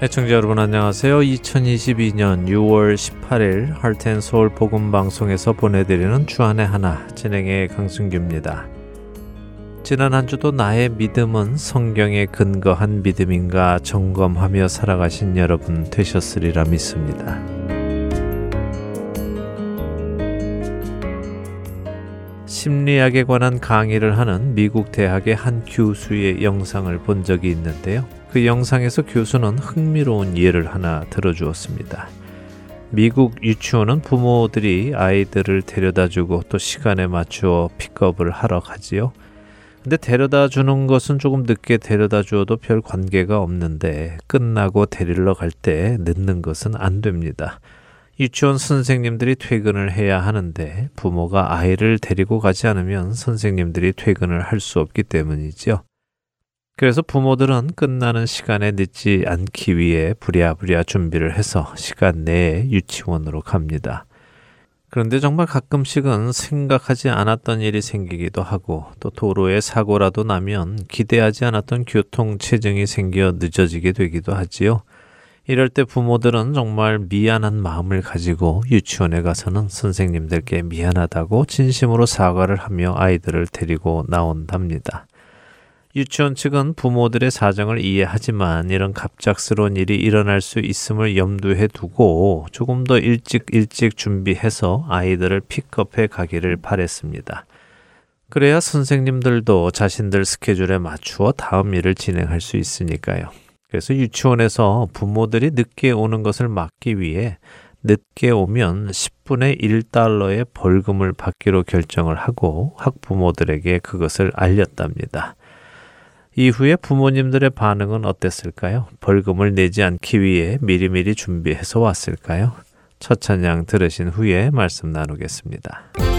애청자 여러분 안녕하세요. 2022년 6월 18일 할텐 서울 복음 방송에서 보내드리는 주안의 하나 진행의 강승규입니다. 지난 한 주도 나의 믿음은 성경에 근거한 믿음인가 점검하며 살아가신 여러분 되셨으리라 믿습니다. 심리학에 관한 강의를 하는 미국 대학의 한 교수의 영상을 본 적이 있는데요. 그 영상에서 교수는 흥미로운 예를 하나 들어주었습니다. 미국 유치원은 부모들이 아이들을 데려다 주고 또 시간에 맞추어 픽업을 하러 가지요. 근데 데려다 주는 것은 조금 늦게 데려다 주어도 별 관계가 없는데 끝나고 데리러 갈 때 늦는 것은 안 됩니다. 유치원 선생님들이 퇴근을 해야 하는데 부모가 아이를 데리고 가지 않으면 선생님들이 퇴근을 할 수 없기 때문이죠. 그래서 부모들은 끝나는 시간에 늦지 않기 위해 부랴부랴 준비를 해서 시간 내에 유치원으로 갑니다. 그런데 정말 가끔씩은 생각하지 않았던 일이 생기기도 하고 또 도로에 사고라도 나면 기대하지 않았던 교통 체증이 생겨 늦어지게 되기도 하지요. 이럴 때 부모들은 정말 미안한 마음을 가지고 유치원에 가서는 선생님들께 미안하다고 진심으로 사과를 하며 아이들을 데리고 나온답니다. 유치원 측은 부모들의 사정을 이해하지만 이런 갑작스러운 일이 일어날 수 있음을 염두에 두고 조금 더 일찍 일찍 준비해서 아이들을 픽업해 가기를 바랬습니다. 그래야 선생님들도 자신들 스케줄에 맞추어 다음 일을 진행할 수 있으니까요. 그래서 유치원에서 부모들이 늦게 오는 것을 막기 위해 늦게 오면 10분의 1달러의 벌금을 받기로 결정을 하고 학부모들에게 그것을 알렸답니다. 이후에 부모님들의 반응은 어땠을까요? 벌금을 내지 않기 위해 미리미리 준비해서 왔을까요? 첫 찬양 들으신 후에 말씀 나누겠습니다.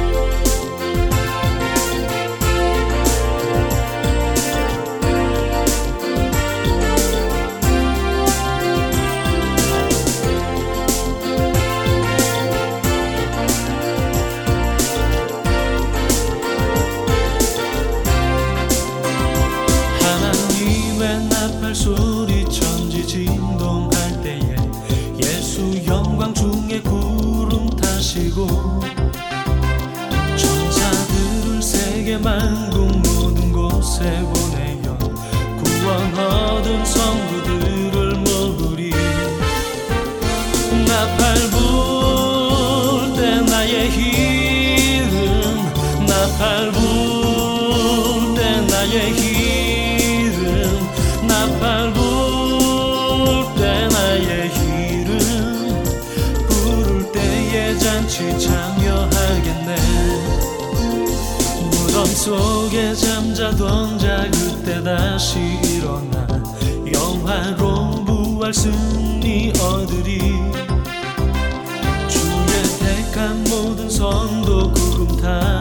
부활 승리 얻으리? 주의 택한 모든 성도 구름 타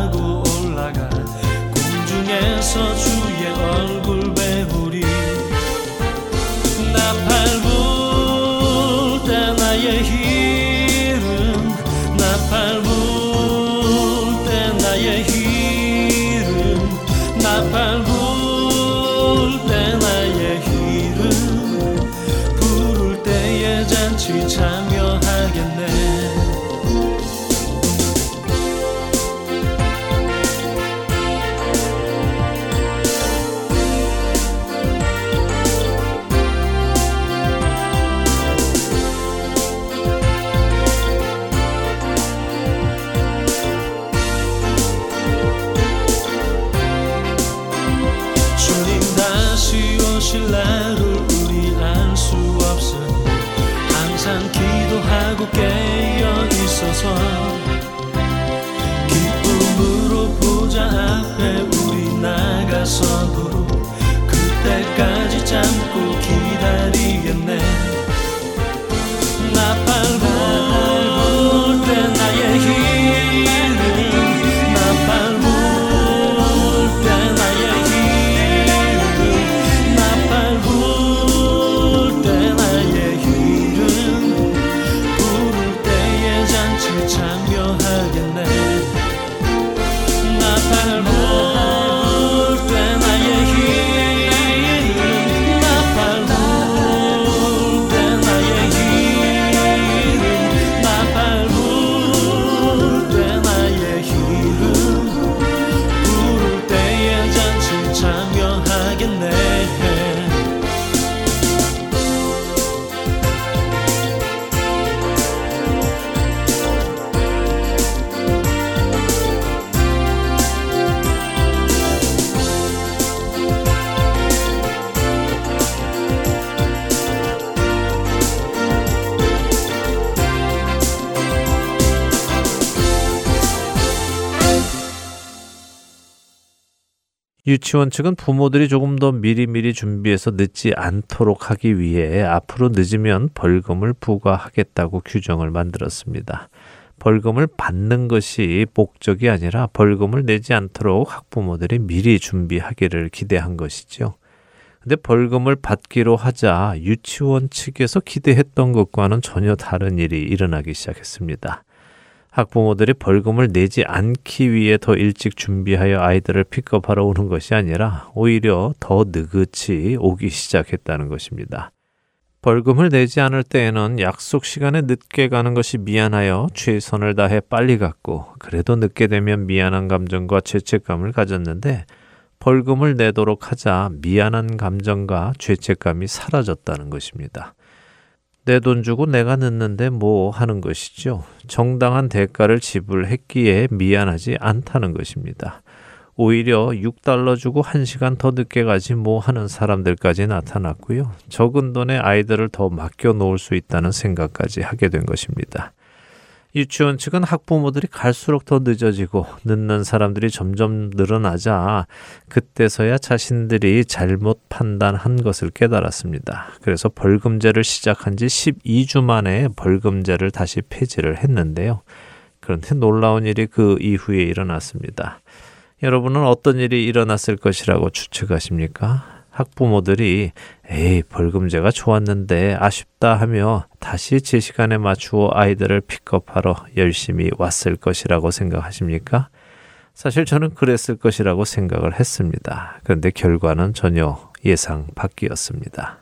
날을 우리 알 수 없으니 항상 기도하고 깨어 있어서 기쁨으로 보자 앞에 우리 나가서도록 그때까지 참고 기다리겠네 유치원 측은 부모들이 조금 더 미리미리 준비해서 늦지 않도록 하기 위해 앞으로 늦으면 벌금을 부과하겠다고 규정을 만들었습니다. 벌금을 받는 것이 목적이 아니라 벌금을 내지 않도록 학부모들이 미리 준비하기를 기대한 것이죠. 근데 벌금을 받기로 하자 유치원 측에서 기대했던 것과는 전혀 다른 일이 일어나기 시작했습니다. 학부모들이 벌금을 내지 않기 위해 더 일찍 준비하여 아이들을 픽업하러 오는 것이 아니라 오히려 더 느긋이 오기 시작했다는 것입니다. 벌금을 내지 않을 때에는 약속 시간에 늦게 가는 것이 미안하여 최선을 다해 빨리 갔고 그래도 늦게 되면 미안한 감정과 죄책감을 가졌는데 벌금을 내도록 하자 미안한 감정과 죄책감이 사라졌다는 것입니다. 내 돈 주고 내가 늦는데 뭐 하는 것이죠. 정당한 대가를 지불했기에 미안하지 않다는 것입니다. 오히려 6달러 주고 1시간 더 늦게 가지 뭐 하는 사람들까지 나타났고요. 적은 돈에 아이들을 더 맡겨 놓을 수 있다는 생각까지 하게 된 것입니다. 유치원 측은 학부모들이 갈수록 더 늦어지고 늦는 사람들이 점점 늘어나자 그때서야 자신들이 잘못 판단한 것을 깨달았습니다. 그래서 벌금제를 시작한 지 12주 만에 벌금제를 다시 폐지를 했는데요. 그런데 놀라운 일이 그 이후에 일어났습니다. 여러분은 어떤 일이 일어났을 것이라고 추측하십니까? 학부모들이 에이 벌금제가 좋았는데 아쉽다 하며 다시 제 시간에 맞추어 아이들을 픽업하러 열심히 왔을 것이라고 생각하십니까? 사실 저는 그랬을 것이라고 생각을 했습니다. 그런데 결과는 전혀 예상 밖이었습니다.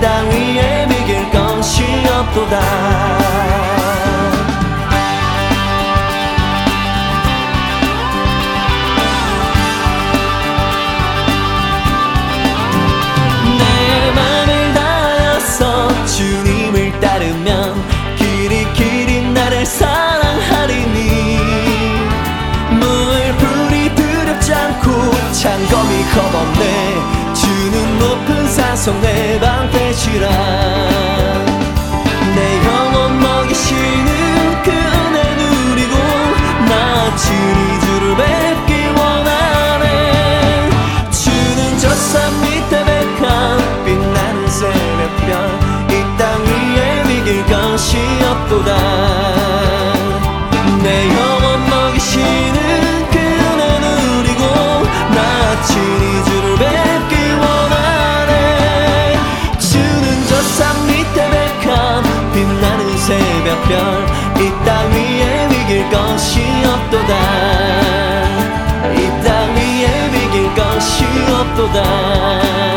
땅 위에 비길 것이 없도다. 내 맘을 다하여서 주님을 따르면 길이 길이 나를 사랑하리니. 물불이 두렵지 않고 창검이 주는 산성 내 방패시라. 내 영혼 먹이시는 그 은혜 누리고 나 주니 주를 뵙기 원하네. 주는 저산 밑에 백한 빛나는 새벽별 이 땅 위에 비길 것이 없도다 없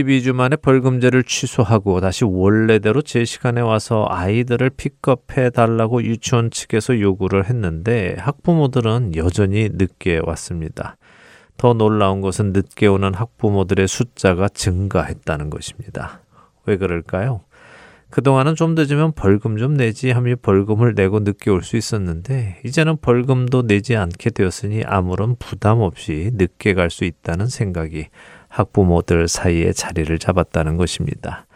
72주 만에 벌금제를 취소하고 다시 원래대로 제 시간에 와서 아이들을 픽업해 달라고 유치원 측에서 요구를 했는데 학부모들은 여전히 늦게 왔습니다. 더 놀라운 것은 늦게 오는 학부모들의 숫자가 증가했다는 것입니다. 왜 그럴까요? 그동안은 좀 늦으면 벌금 좀 내지 하며 벌금을 내고 늦게 올 수 있었는데 이제는 벌금도 내지 않게 되었으니 아무런 부담 없이 늦게 갈 수 있다는 생각이 학부모들 사이에 자리를 잡았다는 것입니다.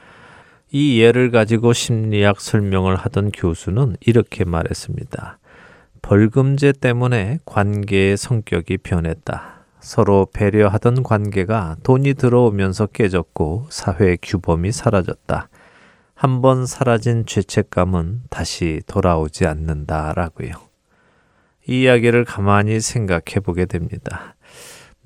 이 예를 가지고 심리학 설명을 하던 교수는 이렇게 말했습니다. 벌금제 때문에 관계의 성격이 변했다. 서로 배려하던 관계가 돈이 들어오면서 깨졌고 사회 규범이 사라졌다. 한번 사라진 죄책감은 다시 돌아오지 않는다라고요. 이 이야기를 가만히 생각해 보게 됩니다.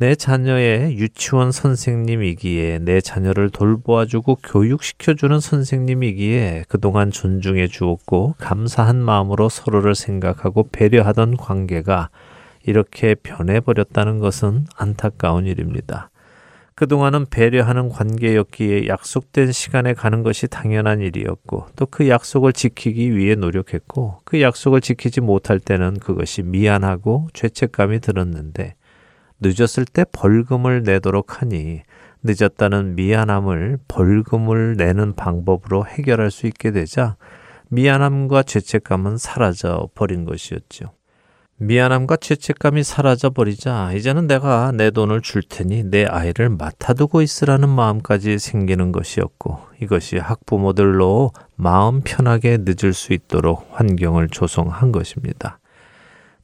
내 자녀의 유치원 선생님이기에 내 자녀를 돌보아주고 교육시켜주는 선생님이기에 그동안 존중해 주었고 감사한 마음으로 서로를 생각하고 배려하던 관계가 이렇게 변해버렸다는 것은 안타까운 일입니다. 그동안은 배려하는 관계였기에 약속된 시간에 가는 것이 당연한 일이었고 또 그 약속을 지키기 위해 노력했고 그 약속을 지키지 못할 때는 그것이 미안하고 죄책감이 들었는데 늦었을 때 벌금을 내도록 하니 늦었다는 미안함을 벌금을 내는 방법으로 해결할 수 있게 되자 미안함과 죄책감은 사라져 버린 것이었죠. 미안함과 죄책감이 사라져 버리자 이제는 내가 내 돈을 줄 테니 내 아이를 맡아두고 있으라는 마음까지 생기는 것이었고 이것이 학부모들로 마음 편하게 늦을 수 있도록 환경을 조성한 것입니다.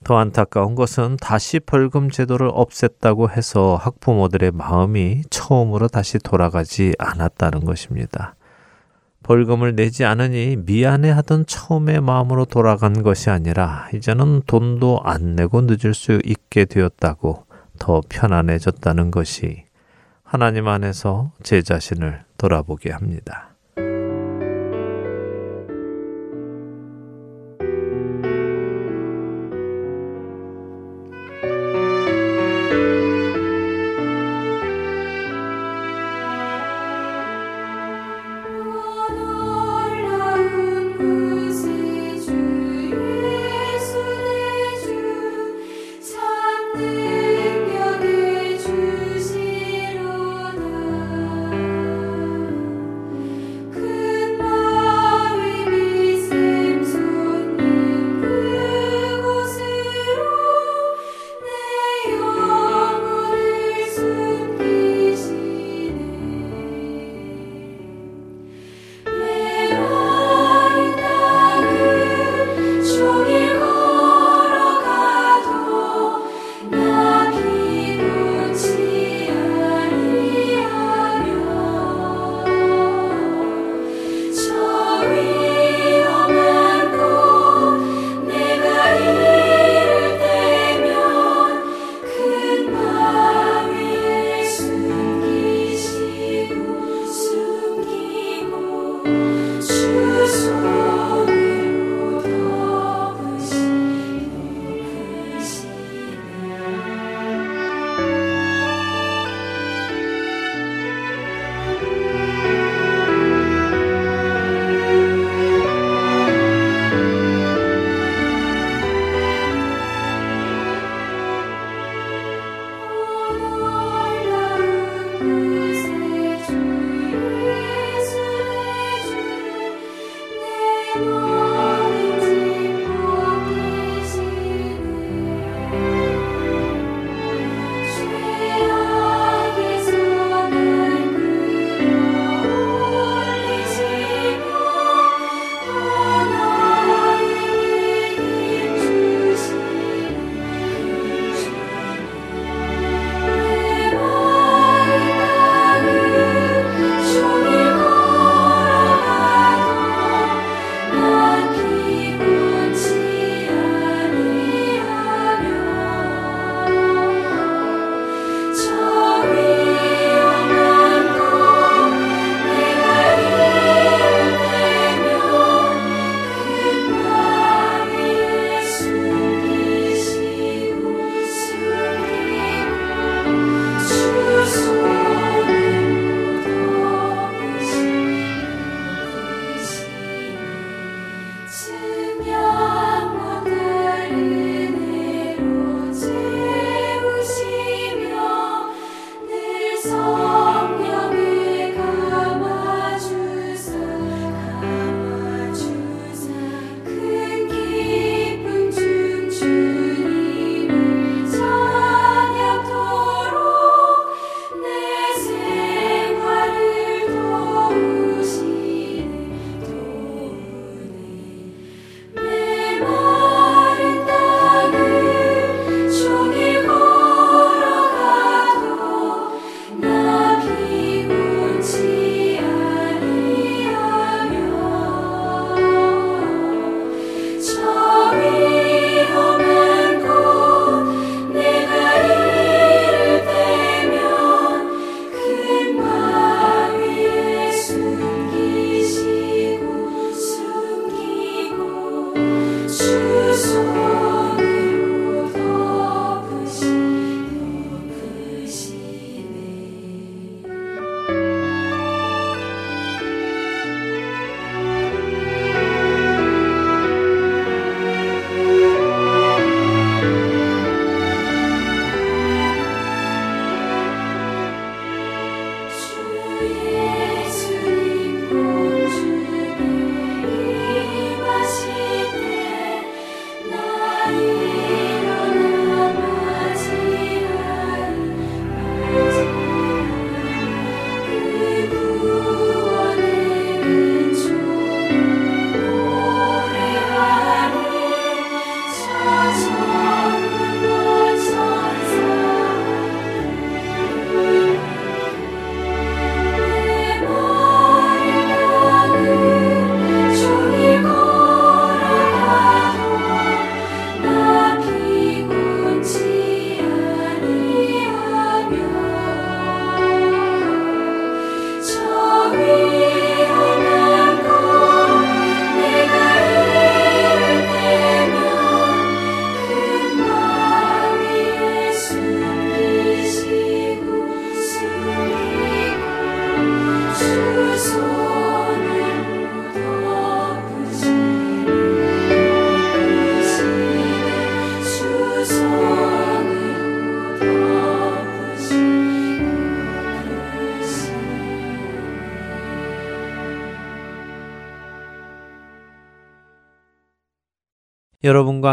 더 안타까운 것은 다시 벌금 제도를 없앴다고 해서 학부모들의 마음이 처음으로 다시 돌아가지 않았다는 것입니다. 벌금을 내지 않으니 미안해 하던 처음의 마음으로 돌아간 것이 아니라 이제는 돈도 안 내고 늦을 수 있게 되었다고 더 편안해졌다는 것이 하나님 안에서 제 자신을 돌아보게 합니다.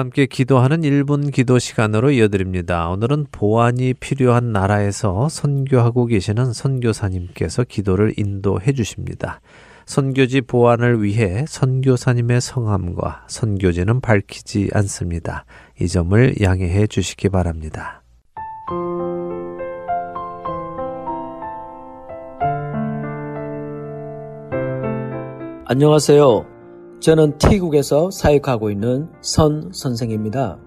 함께 기도하는 1분 기도 시간으로 이어드립니다. 오늘은 보안이 필요한 나라에서 선교하고 계시는 선교사님께서 기도를 인도해 주십니다. 선교지 보안을 위해 선교사님의 성함과 선교지는 밝히지 않습니다. 이 점을 양해해 주시기 바랍니다. 안녕하세요. 저는 T국에서 사역하고 있는 선 선생입니다.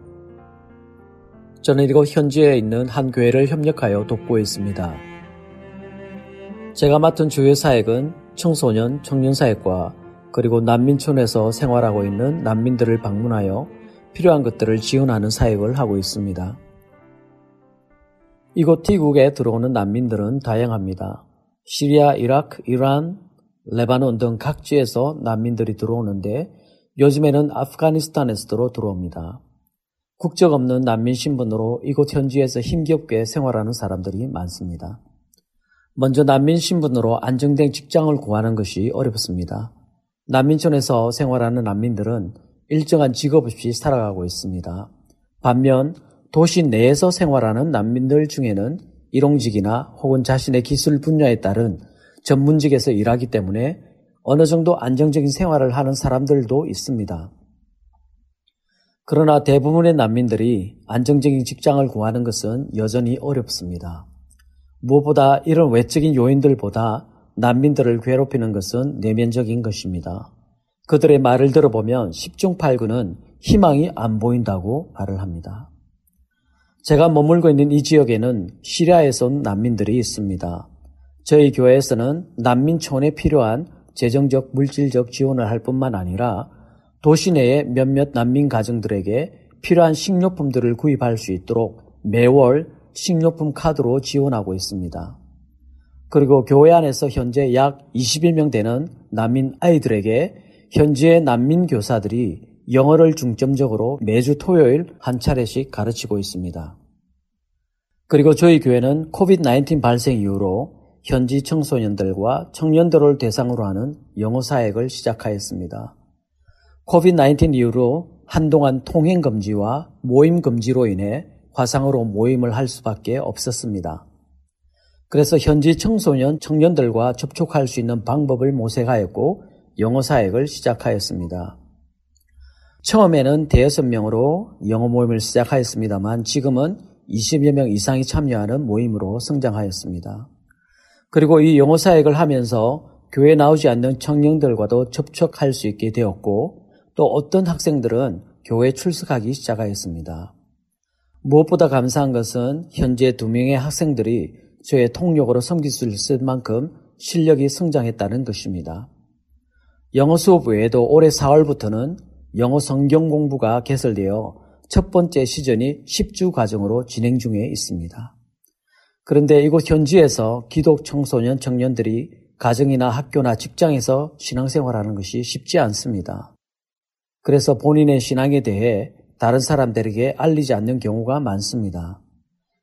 저는 이곳 현지에 있는 한 교회를 협력하여 돕고 있습니다. 제가 맡은 주요 사역은 청소년 청년 사역과 그리고 난민촌에서 생활하고 있는 난민들을 방문하여 필요한 것들을 지원하는 사역을 하고 있습니다. 이곳 T국에 들어오는 난민들은 다양합니다. 시리아, 이라크, 이란, 레바논 등 각지에서 난민들이 들어오는데 요즘에는 아프가니스탄에서도 들어옵니다. 국적 없는 난민 신분으로 이곳 현지에서 힘겹게 생활하는 사람들이 많습니다. 먼저 난민 신분으로 안정된 직장을 구하는 것이 어렵습니다. 난민촌에서 생활하는 난민들은 일정한 직업 없이 살아가고 있습니다. 반면 도시 내에서 생활하는 난민들 중에는 일용직이나 혹은 자신의 기술 분야에 따른 전문직에서 일하기 때문에 어느 정도 안정적인 생활을 하는 사람들도 있습니다. 그러나 대부분의 난민들이 안정적인 직장을 구하는 것은 여전히 어렵습니다. 무엇보다 이런 외적인 요인들보다 난민들을 괴롭히는 것은 내면적인 것입니다. 그들의 말을 들어보면 10중 8구는 희망이 안 보인다고 말을 합니다. 제가 머물고 있는 이 지역에는 시리아에서 온 난민들이 있습니다. 저희 교회에서는 난민촌에 필요한 재정적, 물질적 지원을 할 뿐만 아니라 도시 내의 몇몇 난민 가정들에게 필요한 식료품들을 구입할 수 있도록 매월 식료품 카드로 지원하고 있습니다. 그리고 교회 안에서 현재 약 21명 되는 난민 아이들에게 현지의 난민 교사들이 영어를 중점적으로 매주 토요일 한 차례씩 가르치고 있습니다. 그리고 저희 교회는 코비드-19 발생 이후로 현지 청소년들과 청년들을 대상으로 하는 영어 사역을 시작하였습니다. 코비드-19 이후로 한동안 통행 금지와 모임 금지로 인해 화상으로 모임을 할 수밖에 없었습니다. 그래서 현지 청소년, 청년들과 접촉할 수 있는 방법을 모색하였고 영어 사역을 시작하였습니다. 처음에는 대여섯 명으로 영어 모임을 시작하였습니다만 지금은 20여 명 이상이 참여하는 모임으로 성장하였습니다. 그리고 이 영어 사역을 하면서 교회 나오지 않는 청년들과도 접촉할 수 있게 되었고 또 어떤 학생들은 교회 출석하기 시작하였습니다. 무엇보다 감사한 것은 현재 두 명의 학생들이 저의 통역으로 섬길 수 있을 만큼 실력이 성장했다는 것입니다. 영어 수업 외에도 올해 4월부터는 영어 성경 공부가 개설되어 첫 번째 시즌이 10주 과정으로 진행 중에 있습니다. 그런데 이곳 현지에서 기독 청소년 청년들이 가정이나 학교나 직장에서 신앙생활하는 것이 쉽지 않습니다. 그래서 본인의 신앙에 대해 다른 사람들에게 알리지 않는 경우가 많습니다.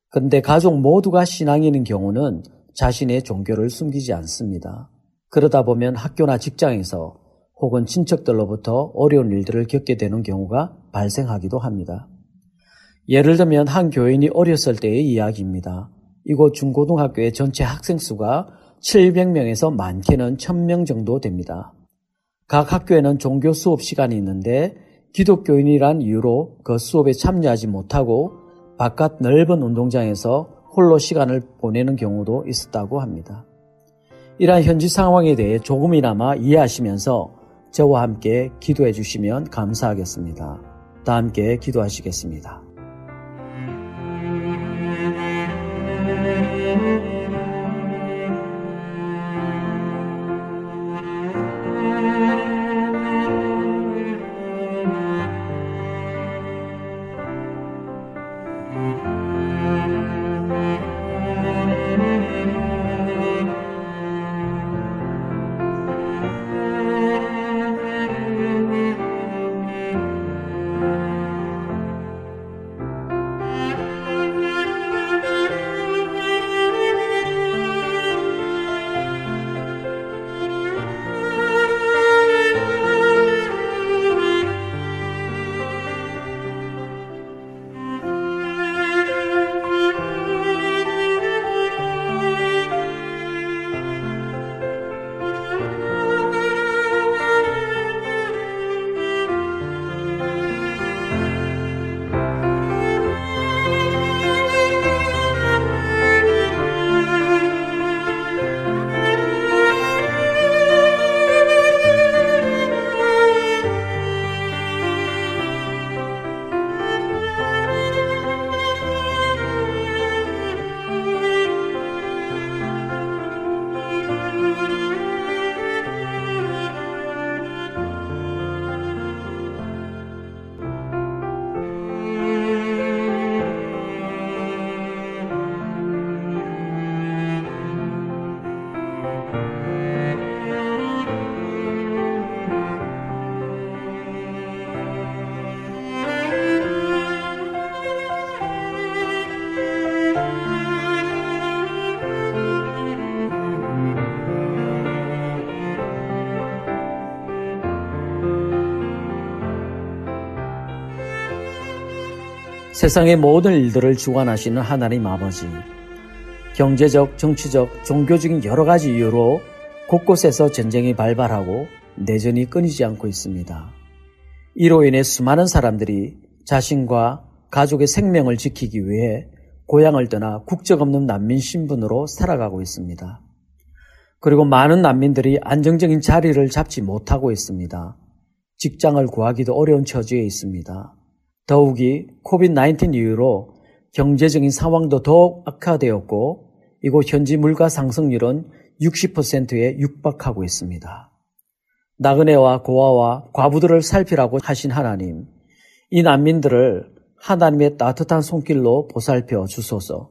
그런데 가족 모두가 신앙인인 경우는 자신의 종교를 숨기지 않습니다. 그러다 보면 학교나 직장에서 혹은 친척들로부터 어려운 일들을 겪게 되는 경우가 발생하기도 합니다. 예를 들면 한 교인이 어렸을 때의 이야기입니다. 이곳 중고등학교의 전체 학생 수가 700명에서 많게는 1000명 정도 됩니다. 각 학교에는 종교 수업 시간이 있는데 기독교인이란 이유로 그 수업에 참여하지 못하고 바깥 넓은 운동장에서 홀로 시간을 보내는 경우도 있었다고 합니다. 이러한 현지 상황에 대해 조금이나마 이해하시면서 저와 함께 기도해 주시면 감사하겠습니다. 다 함께 기도하시겠습니다. 세상의 모든 일들을 주관하시는 하나님 아버지. 경제적, 정치적, 종교적인 여러 가지 이유로 곳곳에서 전쟁이 발발하고 내전이 끊이지 않고 있습니다. 이로 인해 수많은 사람들이 자신과 가족의 생명을 지키기 위해 고향을 떠나 국적 없는 난민 신분으로 살아가고 있습니다. 그리고 많은 난민들이 안정적인 자리를 잡지 못하고 있습니다. 직장을 구하기도 어려운 처지에 있습니다. 더욱이 코비드-19 이후로 경제적인 상황도 더욱 악화되었고 이곳 현지 물가 상승률은 60%에 육박하고 있습니다. 나그네와 고아와 과부들을 살피라고 하신 하나님, 이 난민들을 하나님의 따뜻한 손길로 보살펴 주소서.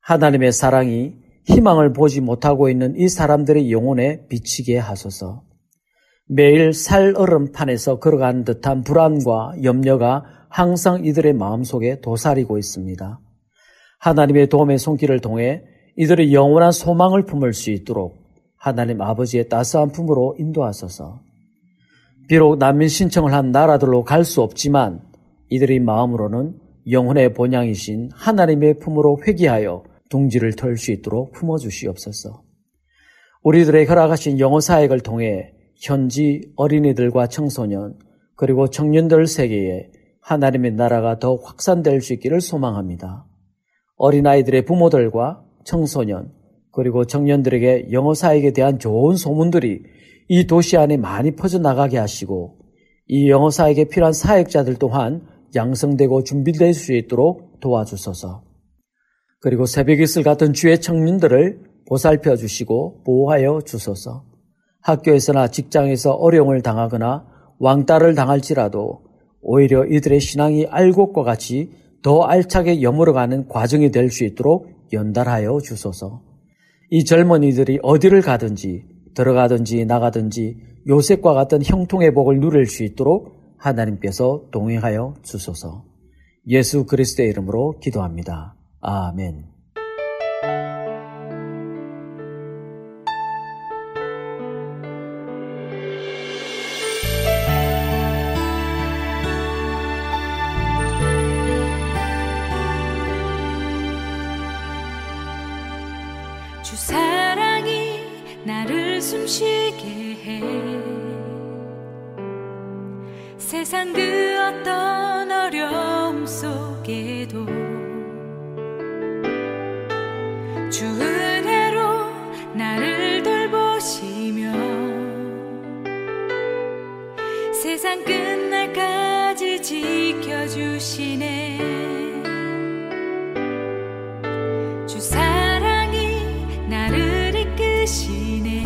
하나님의 사랑이 희망을 보지 못하고 있는 이 사람들의 영혼에 비치게 하소서. 매일 살 얼음판에서 걸어간 듯한 불안과 염려가 항상 이들의 마음속에 도사리고 있습니다. 하나님의 도움의 손길을 통해 이들의 영원한 소망을 품을 수 있도록 하나님 아버지의 따스한 품으로 인도하소서. 비록 난민 신청을 한 나라들로 갈 수 없지만 이들의 마음으로는 영혼의 본향이신 하나님의 품으로 회귀하여 둥지를 털 수 있도록 품어 주시옵소서. 우리들의 허락하신 영어 사역을 통해 현지 어린이들과 청소년 그리고 청년들 세계에 하나님의 나라가 더 확산될 수 있기를 소망합니다. 어린아이들의 부모들과 청소년 그리고 청년들에게 영어 사역에 대한 좋은 소문들이 이 도시 안에 많이 퍼져나가게 하시고 이 영어 사역에 필요한 사역자들 또한 양성되고 준비될 수 있도록 도와주소서. 그리고 새벽 이슬 같은 주의 청년들을 보살펴 주시고 보호하여 주소서. 학교에서나 직장에서 어려움을 당하거나 왕따를 당할지라도 오히려 이들의 신앙이 알곡과 같이 더 알차게 여물어가는 과정이 될 수 있도록 연달하여 주소서. 이 젊은이들이 어디를 가든지 들어가든지 나가든지 요셉과 같은 형통의 복을 누릴 수 있도록 하나님께서 동행하여 주소서. 예수 그리스도의 이름으로 기도합니다. 아멘. 세상 그 어떤 어려움 속에도 주 은혜로 나를 돌보시며 세상 끝날까지 지켜주시네. 주 사랑이 나를 이끄시네.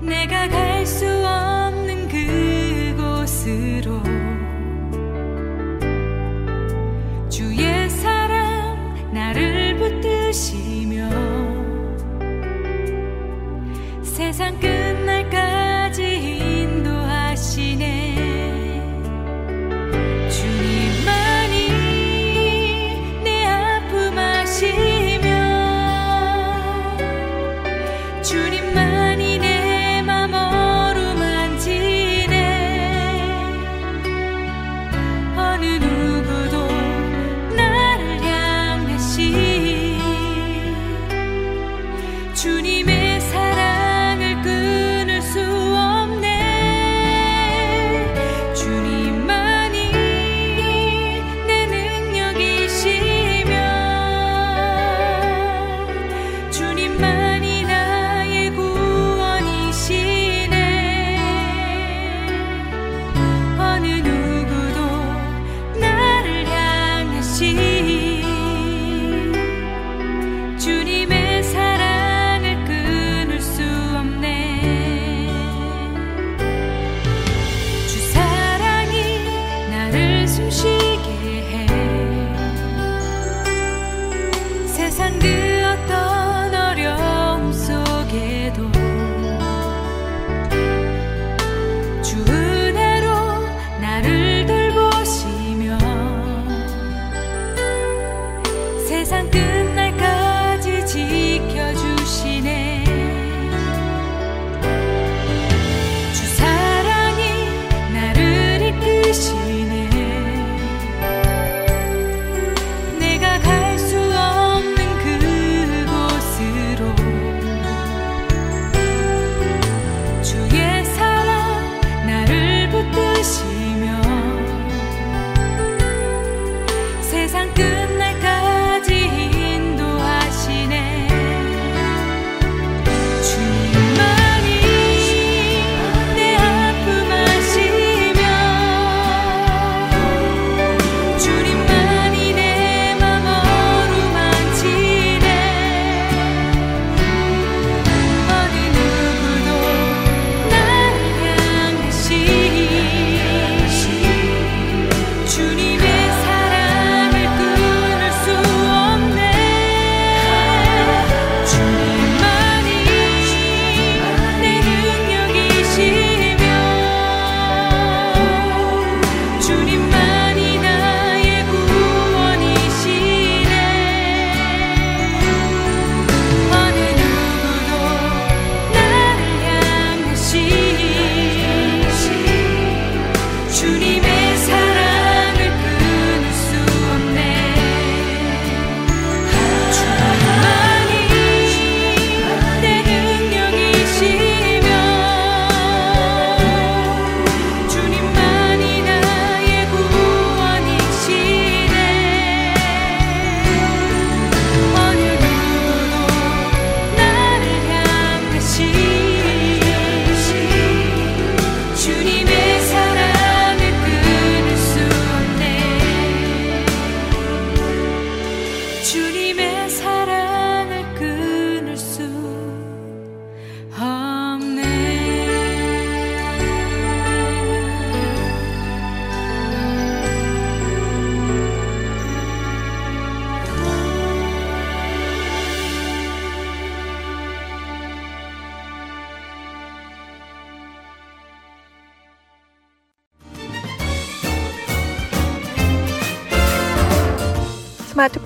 내가 갈수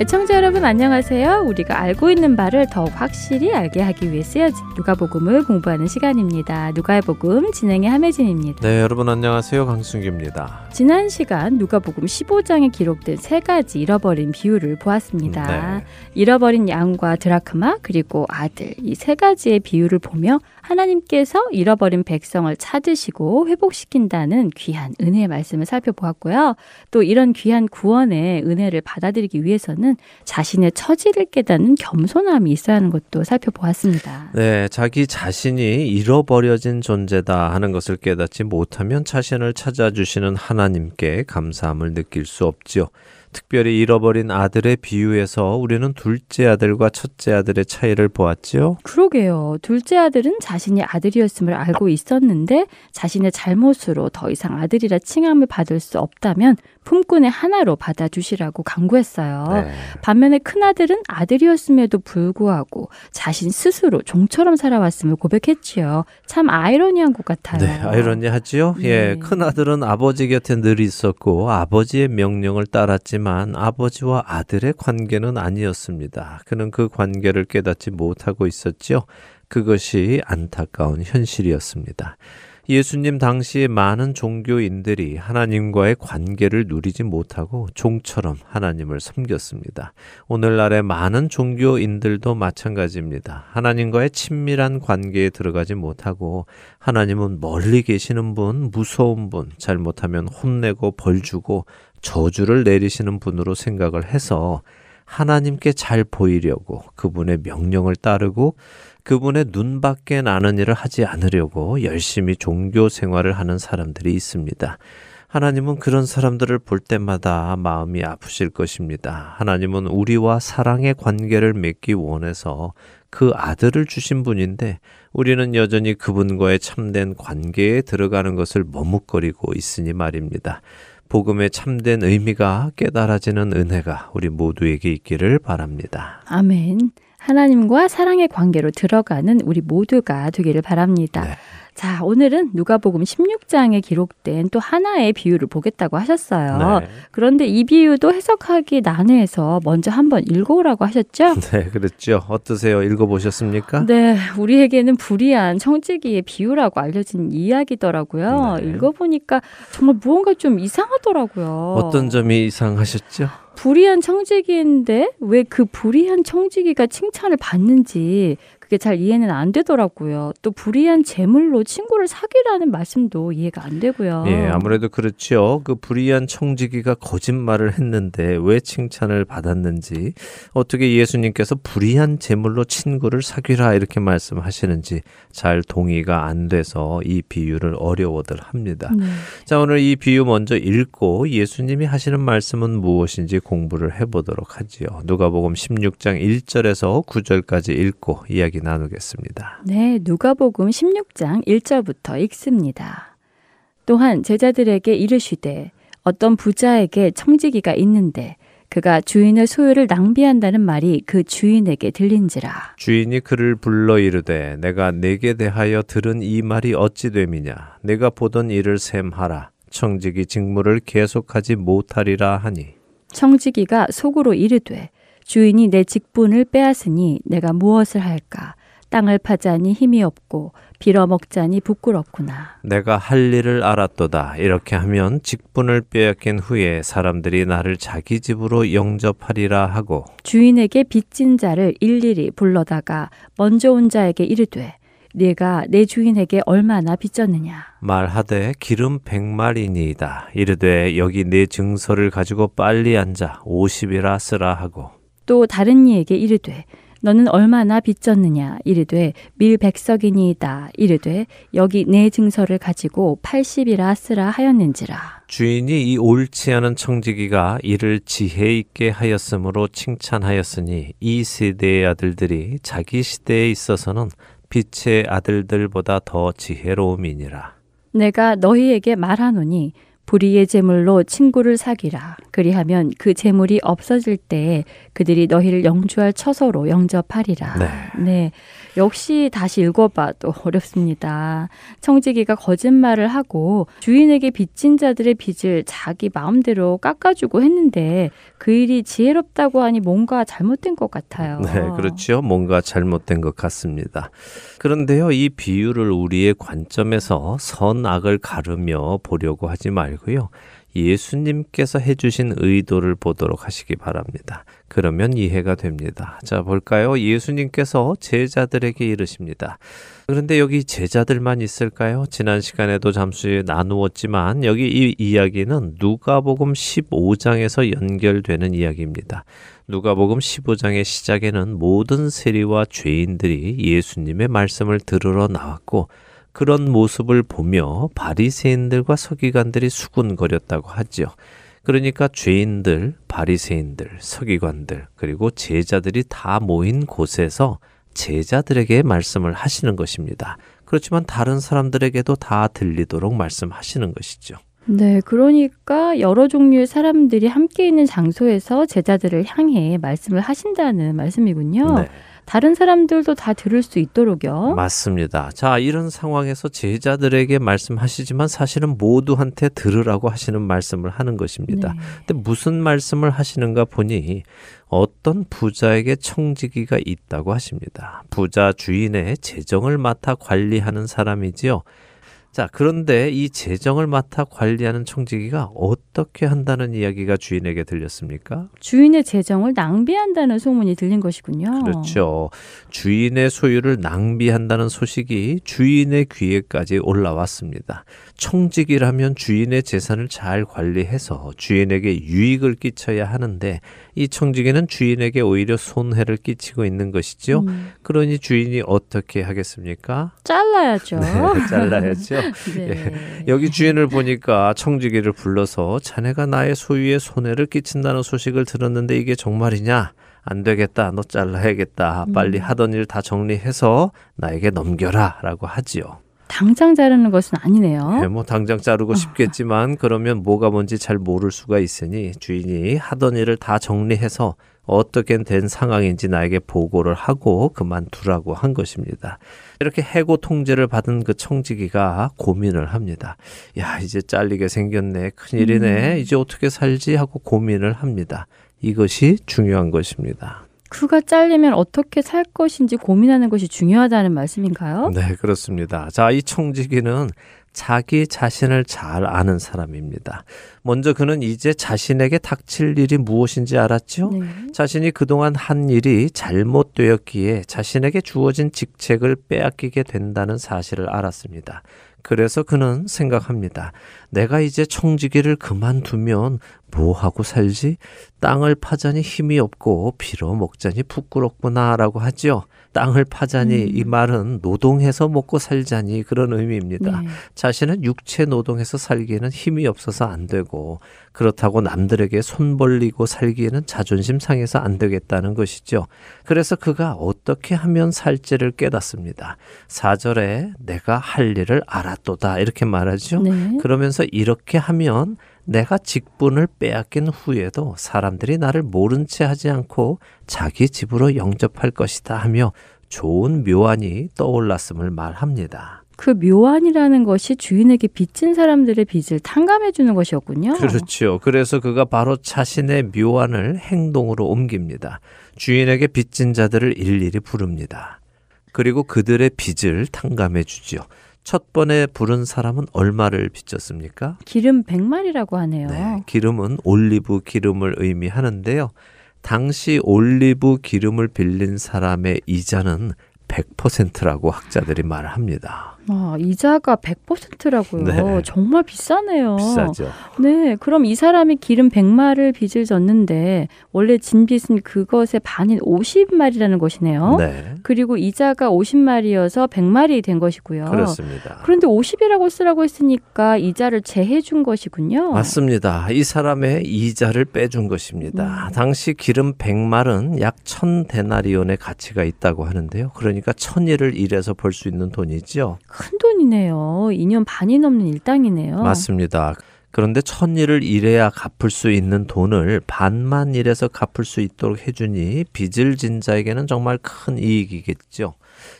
애청자 여러분 안녕하세요. 우리가 알고 있는 바를 더욱 확실히 알게 하기 위해 쓰여진 누가복음을 공부하는 시간입니다. 누가의 복음 진행의 함혜진입니다. 네, 여러분 안녕하세요. 강순기입니다. 지난 시간 누가복음 15장에 기록된 세 가지 잃어버린 비유를 보았습니다. 네. 잃어버린 양과 드라크마 그리고 아들 이 세 가지의 비유를 보며 하나님께서 잃어버린 백성을 찾으시고 회복시킨다는 귀한 은혜의 말씀을 살펴보았고요. 또 이런 귀한 구원의 은혜를 받아들이기 위해서는 자신의 처지를 깨닫는 겸손함이 있어야 하는 것도 살펴보았습니다. 네, 자기 자신이 잃어버려진 존재다 하는 것을 깨닫지 못하면 자신을 찾아주시는 하나님께 감사함을 느낄 수 없지요. 특별히 잃어버린 아들의 비유에서 우리는 둘째 아들과 첫째 아들의 차이를 보았지요. 그러게요. 둘째 아들은 자신이 아들이었음을 알고 있었는데 자신의 잘못으로 더 이상 아들이라 칭함을 받을 수 없다면 품꾼의 하나로 받아주시라고 강구했어요. 네. 반면에 큰아들은 아들이었음에도 불구하고 자신 스스로 종처럼 살아왔음을 고백했지요. 참 아이러니한 것 같아요. 네, 아이러니하지요. 예, 네. 큰 아들은 아버지 곁에 늘 있었고 아버지의 명령을 따랐지만 아버지와 아들의 관계는 아니었습니다. 그는 그 관계를 깨닫지 못하고 있었지요. 그것이 안타까운 현실이었습니다. 예수님 당시에 많은 종교인들이 하나님과의 관계를 누리지 못하고 종처럼 하나님을 섬겼습니다. 오늘날의 많은 종교인들도 마찬가지입니다. 하나님과의 친밀한 관계에 들어가지 못하고 하나님은 멀리 계시는 분, 무서운 분, 잘못하면 혼내고 벌 주고 저주를 내리시는 분으로 생각을 해서 하나님께 잘 보이려고 그분의 명령을 따르고 그분의 눈 밖에 나는 일을 하지 않으려고 열심히 종교 생활을 하는 사람들이 있습니다. 하나님은 그런 사람들을 볼 때마다 마음이 아프실 것입니다. 하나님은 우리와 사랑의 관계를 맺기 원해서 그 아들을 주신 분인데 우리는 여전히 그분과의 참된 관계에 들어가는 것을 머뭇거리고 있으니 말입니다. 복음의 참된 의미가 깨달아지는 은혜가 우리 모두에게 있기를 바랍니다. 아멘. 하나님과 사랑의 관계로 들어가는 우리 모두가 되기를 바랍니다. 네. 자, 오늘은 누가복음 16장에 기록된 또 하나의 비유를 보겠다고 하셨어요. 네. 그런데 이 비유도 해석하기 난해해서 먼저 한번 읽어오라고 하셨죠? 네, 그랬죠. 어떠세요? 읽어보셨습니까? 네, 우리에게는 불이한 청지기의 비유라고 알려진 이야기더라고요. 네. 읽어보니까 정말 무언가 좀 이상하더라고요. 어떤 점이 이상하셨죠? 불이한 청지기인데 왜 그 불이한 청지기가 칭찬을 받는지 그게 잘 이해는 안 되더라고요. 또 불이한 재물로 친구를 사귀라는 말씀도 이해가 안 되고요. 예, 아무래도 그렇죠. 그 불의한 청지기가 거짓말을 했는데 왜 칭찬을 받았는지, 어떻게 예수님께서 불의한 제물로 친구를 사귀라 이렇게 말씀하시는지 잘 동의가 안 돼서 이 비유를 어려워들 합니다. 네. 자, 오늘 이 비유 먼저 읽고 예수님이 하시는 말씀은 무엇인지 공부를 해 보도록 하지요. 누가복음 16장 1절에서 9절까지 읽고 이야기 나누겠습니다. 네, 누가복음 16장 1절부터 읽습니다. 또한 제자들에게 이르시되 어떤 부자에게 청지기가 있는데 그가 주인의 소유를 낭비한다는 말이 그 주인에게 들린지라. 주인이 그를 불러 이르되 내가 내게 대하여 들은 이 말이 어찌 됨이냐 내가 보던 일을 셈하라 청지기 직무를 계속하지 못하리라 하니 청지기가 속으로 이르되 주인이 내 직분을 빼앗으니 내가 무엇을 할까? 땅을 파자니 힘이 없고 빌어먹자니 부끄럽구나. 내가 할 일을 알았도다 이렇게 하면 직분을 빼앗긴 후에 사람들이 나를 자기 집으로 영접하리라 하고 주인에게 빚진 자를 일일이 불러다가 먼저 온 자에게 이르되 네가 내 주인에게 얼마나 빚졌느냐 말하되 기름 백마리니이다 이르되 여기 내 증서를 가지고 빨리 앉아 오십이라 쓰라 하고 또 다른 이에게 이르되 너는 얼마나 빚졌느냐? 이르되 밀 백석이니이다. 이르되 여기 내 증서를 가지고 80이라 쓰라 하였는지라. 주인이 이 옳지 않은 청지기가 이를 지혜 있게 하였으므로 칭찬하였으니 이 세대의 아들들이 자기 시대에 있어서는 빛의 아들들보다 더 지혜로움이니라. 내가 너희에게 말하노니 불의의 제물로 친구를 사귀라. 그리하면 그 제물이 없어질 때에 그들이 너희를 영주할 처소로 영접하리라. 네. 네. 역시 다시 읽어봐도 어렵습니다. 청지기가 거짓말을 하고 주인에게 빚진 자들의 빚을 자기 마음대로 깎아주고 했는데 그 일이 지혜롭다고 하니 뭔가 잘못된 것 같아요. 네, 그렇죠. 뭔가 잘못된 것 같습니다. 그런데요, 이 비유를 우리의 관점에서 선악을 가르며 보려고 하지 말고요. 예수님께서 해주신 의도를 보도록 하시기 바랍니다. 그러면 이해가 됩니다. 자, 볼까요? 예수님께서 제자들에게 이르십니다. 그런데 여기 제자들만 있을까요? 지난 시간에도 잠시 나누었지만 여기 이 이야기는 누가복음 15장에서 연결되는 이야기입니다. 누가복음 15장의 시작에는 모든 세리와 죄인들이 예수님의 말씀을 들으러 나왔고 그런 모습을 보며 바리새인들과 서기관들이 수군거렸다고 하지요. 그러니까 죄인들, 바리새인들, 서기관들, 그리고 제자들이 다 모인 곳에서 제자들에게 말씀을 하시는 것입니다. 그렇지만 다른 사람들에게도 다 들리도록 말씀하시는 것이죠. 네, 그러니까 여러 종류의 사람들이 함께 있는 장소에서 제자들을 향해 말씀을 하신다는 말씀이군요. 네. 다른 사람들도 다 들을 수 있도록요. 맞습니다. 자, 이런 상황에서 제자들에게 말씀하시지만 사실은 모두한테 들으라고 하시는 말씀을 하는 것입니다. 네. 근데 무슨 말씀을 하시는가 보니 어떤 부자에게 청지기가 있다고 하십니다. 부자 주인의 재정을 맡아 관리하는 사람이지요. 자, 그런데 이 재정을 맡아 관리하는 청지기가 어떻게 한다는 이야기가 주인에게 들렸습니까? 주인의 재정을 낭비한다는 소문이 들린 것이군요. 그렇죠. 주인의 소유를 낭비한다는 소식이 주인의 귀에까지 올라왔습니다. 청직이라면 주인의 재산을 잘 관리해서 주인에게 유익을 끼쳐야 하는데 이 청지기는 주인에게 오히려 손해를 끼치고 있는 것이죠. 음, 그러니 주인이 어떻게 하겠습니까? 잘라야죠. 네, 잘라야죠. 네. 여기 주인을 보니까 청지기를 불러서 자네가 나의 소유에 손해를 끼친다는 소식을 들었는데 이게 정말이냐? 안 되겠다. 너 잘라야겠다. 빨리 음. 하던 일 다 정리해서 나에게 넘겨라. 라고 하지요. 당장 자르는 것은 아니네요. 네, 뭐 당장 자르고 싶겠지만 그러면 뭐가 뭔지 잘 모를 수가 있으니 주인이 하던 일을 다 정리해서 어떻게 된 상황인지 나에게 보고를 하고 그만두라고 한 것입니다. 이렇게 해고 통제를 받은 그 청지기가 고민을 합니다. 야, 이제 잘리게 생겼네. 큰일이네. 이제 어떻게 살지 하고 고민을 합니다. 이것이 중요한 것입니다. 그가 잘리면 어떻게 살 것인지 고민하는 것이 중요하다는 말씀인가요? 네, 그렇습니다. 자, 이 청지기는 자기 자신을 잘 아는 사람입니다. 먼저 그는 이제 자신에게 닥칠 일이 무엇인지 알았죠? 네. 자신이 그동안 한 일이 잘못되었기에 자신에게 주어진 직책을 빼앗기게 된다는 사실을 알았습니다. 그래서 그는 생각합니다. 내가 이제 청지기를 그만두면 뭐 하고 살지? 땅을 파자니 힘이 없고 빌어 먹자니 부끄럽구나라고 하지요. 땅을 파자니 이 말은 노동해서 먹고 살자니 그런 의미입니다. 네. 자신은 육체 노동해서 살기에는 힘이 없어서 안 되고 그렇다고 남들에게 손 벌리고 살기에는 자존심 상해서 안 되겠다는 것이죠. 그래서 그가 어떻게 하면 살지를 깨닫습니다. 4절에 내가 할 일을 알았도다 이렇게 말하죠. 네. 그러면서 이렇게 하면 내가 직분을 빼앗긴 후에도 사람들이 나를 모른 채 하지 않고 자기 집으로 영접할 것이다 하며 좋은 묘안이 떠올랐음을 말합니다. 그 묘안이라는 것이 주인에게 빚진 사람들의 빚을 탕감해 주는 것이었군요. 그렇죠. 그래서 그가 바로 자신의 묘안을 행동으로 옮깁니다. 주인에게 빚진 자들을 일일이 부릅니다. 그리고 그들의 빚을 탕감해 주지요. 첫 번에 부른 사람은 얼마를 빚졌습니까? 기름 100마리라고 하네요. 네, 기름은 올리브 기름을 의미하는데요. 당시 올리브 기름을 빌린 사람의 이자는 100%라고 학자들이 말합니다. 아, 이자가 100%라고요. 네. 정말 비싸네요. 비싸죠. 네, 그럼 이 사람이 기름 100마를 빚을 졌는데 원래 진 빚은 그것의 반인 50마리라는 것이네요. 네, 그리고 이자가 50마리여서 100마리 된 것이고요. 그렇습니다. 그런데 50이라고 쓰라고 했으니까 이자를 제해 준 것이군요. 맞습니다. 이 사람의 이자를 빼준 것입니다. 당시 기름 100말은 약 1000데나리온의 가치가 있다고 하는데요. 그러니까 1000일을 일해서 벌 수 있는 돈이지요. 큰 돈이네요. 2년 반이 넘는 일당이네요. 맞습니다. 그런데 천 일을 일해야 갚을 수 있는 돈을 반만 일해서 갚을 수 있도록 해주니 빚을 진 자에게는 정말 큰 이익이겠죠.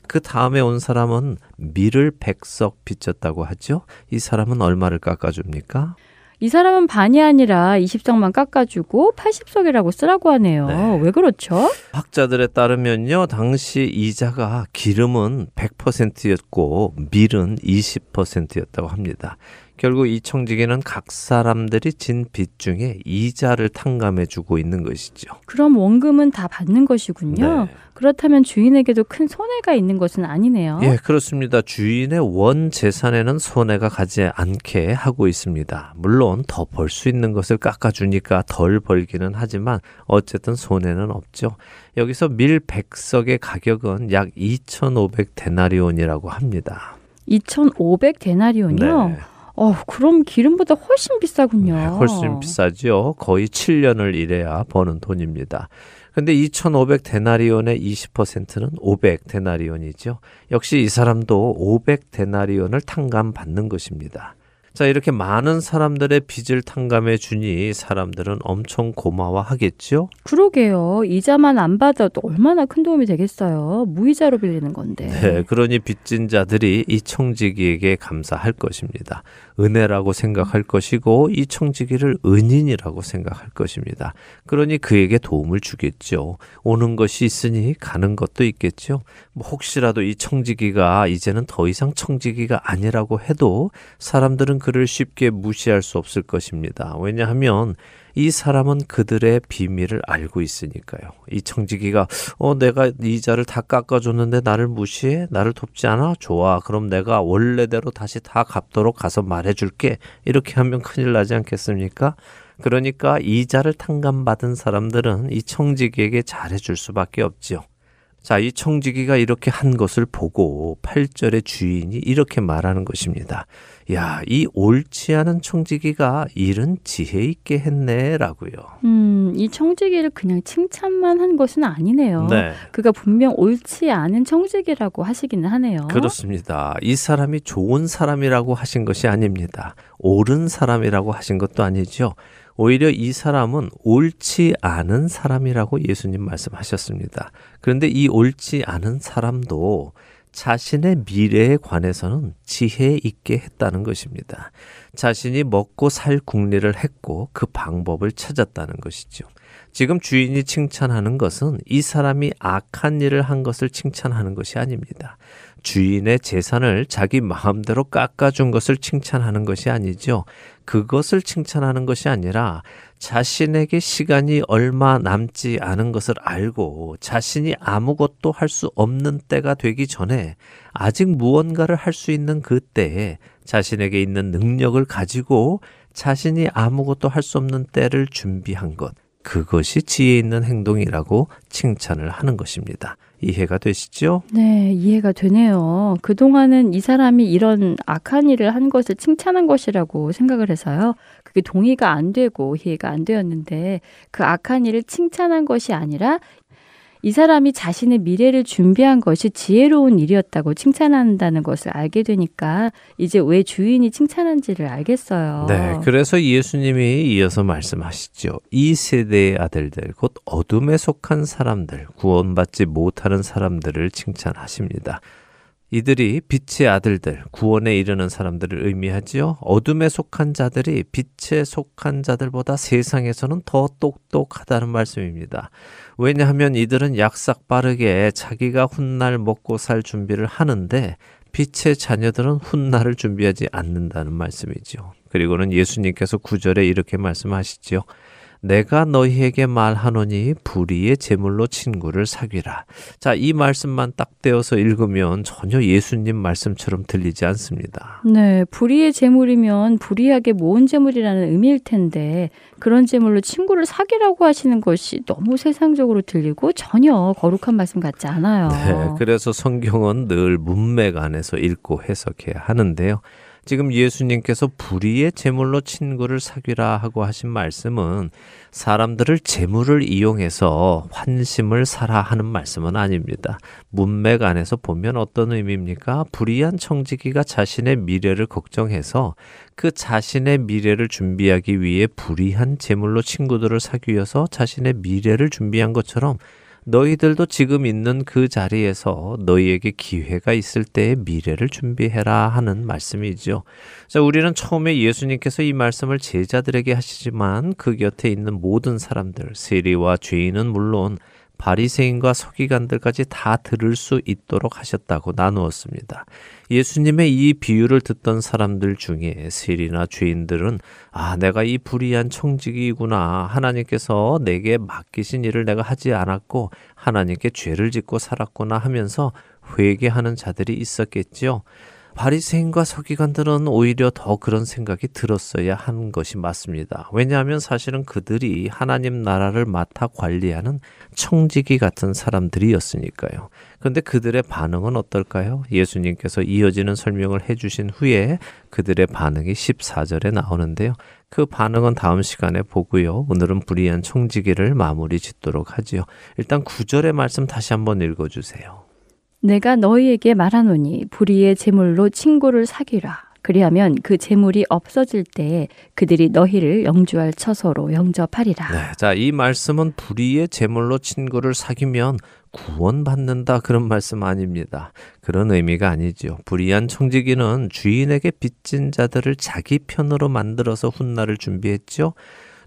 그 다음에 온 사람은 밀을 백석 빚졌다고 하죠. 이 사람은 얼마를 깎아줍니까? 이 사람은 반이 아니라 20석만 깎아주고 80석이라고 쓰라고 하네요. 네. 왜 그렇죠? 학자들에 따르면요, 당시 이자가 기름은 100%였고 밀은 20%였다고 합니다. 결국 이 청지기는 각 사람들이 진 빚 중에 이자를 탕감해 주고 있는 것이죠. 그럼 원금은 다 받는 것이군요. 네. 그렇다면 주인에게도 큰 손해가 있는 것은 아니네요. 예, 그렇습니다. 주인의 원 재산에는 손해가 가지 않게 하고 있습니다. 물론 더 벌 수 있는 것을 깎아주니까 덜 벌기는 하지만 어쨌든 손해는 없죠. 여기서 밀 100석의 가격은 약 2,500 데나리온이라고 합니다. 2,500 데나리온이요? 네. 어, 그럼 기름보다 훨씬 비싸군요. 네, 훨씬 비싸죠. 거의 7년을 일해야 버는 돈입니다. 근데 2,500 데나리온의 20%는 500 데나리온이죠. 역시 이 사람도 500 데나리온을 탕감받는 것입니다. 자, 이렇게 많은 사람들의 빚을 탕감해 주니 사람들은 엄청 고마워하겠죠? 그러게요. 이자만 안 받아도 얼마나 큰 도움이 되겠어요. 무이자로 빌리는 건데. 네, 그러니 빚진 자들이 이 청지기에게 감사할 것입니다. 은혜라고 생각할 것이고 이 청지기를 은인이라고 생각할 것입니다. 그러니 그에게 도움을 주겠죠. 오는 것이 있으니 가는 것도 있겠죠. 뭐 혹시라도 이 청지기가 이제는 더 이상 청지기가 아니라고 해도 사람들은 그를 쉽게 무시할 수 없을 것입니다. 왜냐하면 이 사람은 그들의 비밀을 알고 있으니까요. 이 청지기가 어 내가 이자를 다 깎아줬는데 나를 무시해? 나를 돕지 않아? 좋아. 그럼 내가 원래대로 다시 다 갚도록 가서 말해줄게. 이렇게 하면 큰일 나지 않겠습니까? 그러니까 이자를 탕감받은 사람들은 이 청지기에게 잘해줄 수밖에 없지요. 자, 이 청지기가 이렇게 한 것을 보고 8절의 주인이 이렇게 말하는 것입니다. 야, 이 옳지 않은 청지기가 일은 지혜 있게 했네, 라고요. 음, 이 청지기를 그냥 칭찬만 한 것은 아니네요. 네. 그가 분명 옳지 않은 청지기라고 하시기는 하네요. 그렇습니다. 이 사람이 좋은 사람이라고 하신 것이 아닙니다. 옳은 사람이라고 하신 것도 아니죠. 오히려 이 사람은 옳지 않은 사람이라고 예수님 말씀하셨습니다. 그런데 이 옳지 않은 사람도 자신의 미래에 관해서는 지혜 있게 했다는 것입니다. 자신이 먹고 살 궁리를 했고 그 방법을 찾았다는 것이죠. 지금 주인이 칭찬하는 것은 이 사람이 악한 일을 한 것을 칭찬하는 것이 아닙니다. 주인의 재산을 자기 마음대로 깎아준 것을 칭찬하는 것이 아니죠. 그것을 칭찬하는 것이 아니라 자신에게 시간이 얼마 남지 않은 것을 알고 자신이 아무것도 할 수 없는 때가 되기 전에 아직 무언가를 할 수 있는 그 때에 자신에게 있는 능력을 가지고 자신이 아무것도 할 수 없는 때를 준비한 것. 그것이 지혜 있는 행동이라고 칭찬을 하는 것입니다. 이해가 되시죠? 네, 이해가 되네요. 그동안은 이 사람이 이런 악한 일을 한 것을 칭찬한 것이라고 생각을 해서요. 그게 동의가 안 되고 이해가 안 되었는데 그 악한 일을 칭찬한 것이 아니라 이 사람이 자신의 미래를 준비한 것이 지혜로운 일이었다고 칭찬한다는 것을 알게 되니까 이제 왜 주인이 칭찬한지를 알겠어요. 네, 그래서 예수님이 이어서 말씀하시죠. 이 세대의 아들들, 곧 어둠에 속한 사람들, 구원받지 못하는 사람들을 칭찬하십니다. 이들이 빛의 아들들, 구원에 이르는 사람들을 의미하지요. 어둠에 속한 자들이 빛에 속한 자들보다 세상에서는 더 똑똑하다는 말씀입니다. 왜냐하면 이들은 약삭 빠르게 자기가 훗날 먹고 살 준비를 하는데 빛의 자녀들은 훗날을 준비하지 않는다는 말씀이죠. 그리고는 예수님께서 구절에 이렇게 말씀하시지요. 내가 너희에게 말하노니 불의의 제물로 친구를 사귀라. 자, 이 말씀만 딱 떼어서 읽으면 전혀 예수님 말씀처럼 들리지 않습니다. 네, 불의의 제물이면 불의하게 모은 제물이라는 의미일 텐데 그런 제물로 친구를 사귀라고 하시는 것이 너무 세상적으로 들리고 전혀 거룩한 말씀 같지 않아요. 네, 그래서 성경은 늘 문맥 안에서 읽고 해석해야 하는데요. 지금 예수님께서 불의의 제물로 친구를 사귀라 하고 하신 말씀은 사람들을 제물을 이용해서 환심을 사라 하는 말씀은 아닙니다. 문맥 안에서 보면 어떤 의미입니까? 불의한 청지기가 자신의 미래를 걱정해서 그 자신의 미래를 준비하기 위해 불의한 제물로 친구들을 사귀어서 자신의 미래를 준비한 것처럼 너희들도 지금 있는 그 자리에서 너희에게 기회가 있을 때의 미래를 준비해라 하는 말씀이죠. 자, 우리는 처음에 예수님께서 이 말씀을 제자들에게 하시지만 그 곁에 있는 모든 사람들, 세리와 죄인은 물론 바리새인과 서기관들까지 다 들을 수 있도록 하셨다고 나누었습니다. 예수님의 이 비유를 듣던 사람들 중에 세리나 죄인들은 아, 내가 이 불의한 청지기구나. 하나님께서 내게 맡기신 일을 내가 하지 않았고 하나님께 죄를 짓고 살았구나 하면서 회개하는 자들이 있었겠지요. 바리새인과 서기관들은 오히려 더 그런 생각이 들었어야 하는 것이 맞습니다. 왜냐하면 사실은 그들이 하나님 나라를 맡아 관리하는 청지기 같은 사람들이었으니까요. 그런데 그들의 반응은 어떨까요? 예수님께서 이어지는 설명을 해주신 후에 그들의 반응이 14절에 나오는데요. 그 반응은 다음 시간에 보고요. 오늘은 불의한 청지기를 마무리 짓도록 하지요. 일단 9절의 말씀 다시 한번 읽어주세요. 내가 너희에게 말하노니 불의의 제물로 친구를 사귀라. 그리하면 그 재물이 없어질 때에 그들이 너희를 영주할 처소로 영접하리라. 네, 자, 이 말씀은 불의의 제물로 친구를 사귀면 구원받는다 그런 말씀 아닙니다. 그런 의미가 아니지요. 불의한 청지기는 주인에게 빚진 자들을 자기 편으로 만들어서 훗날을 준비했죠.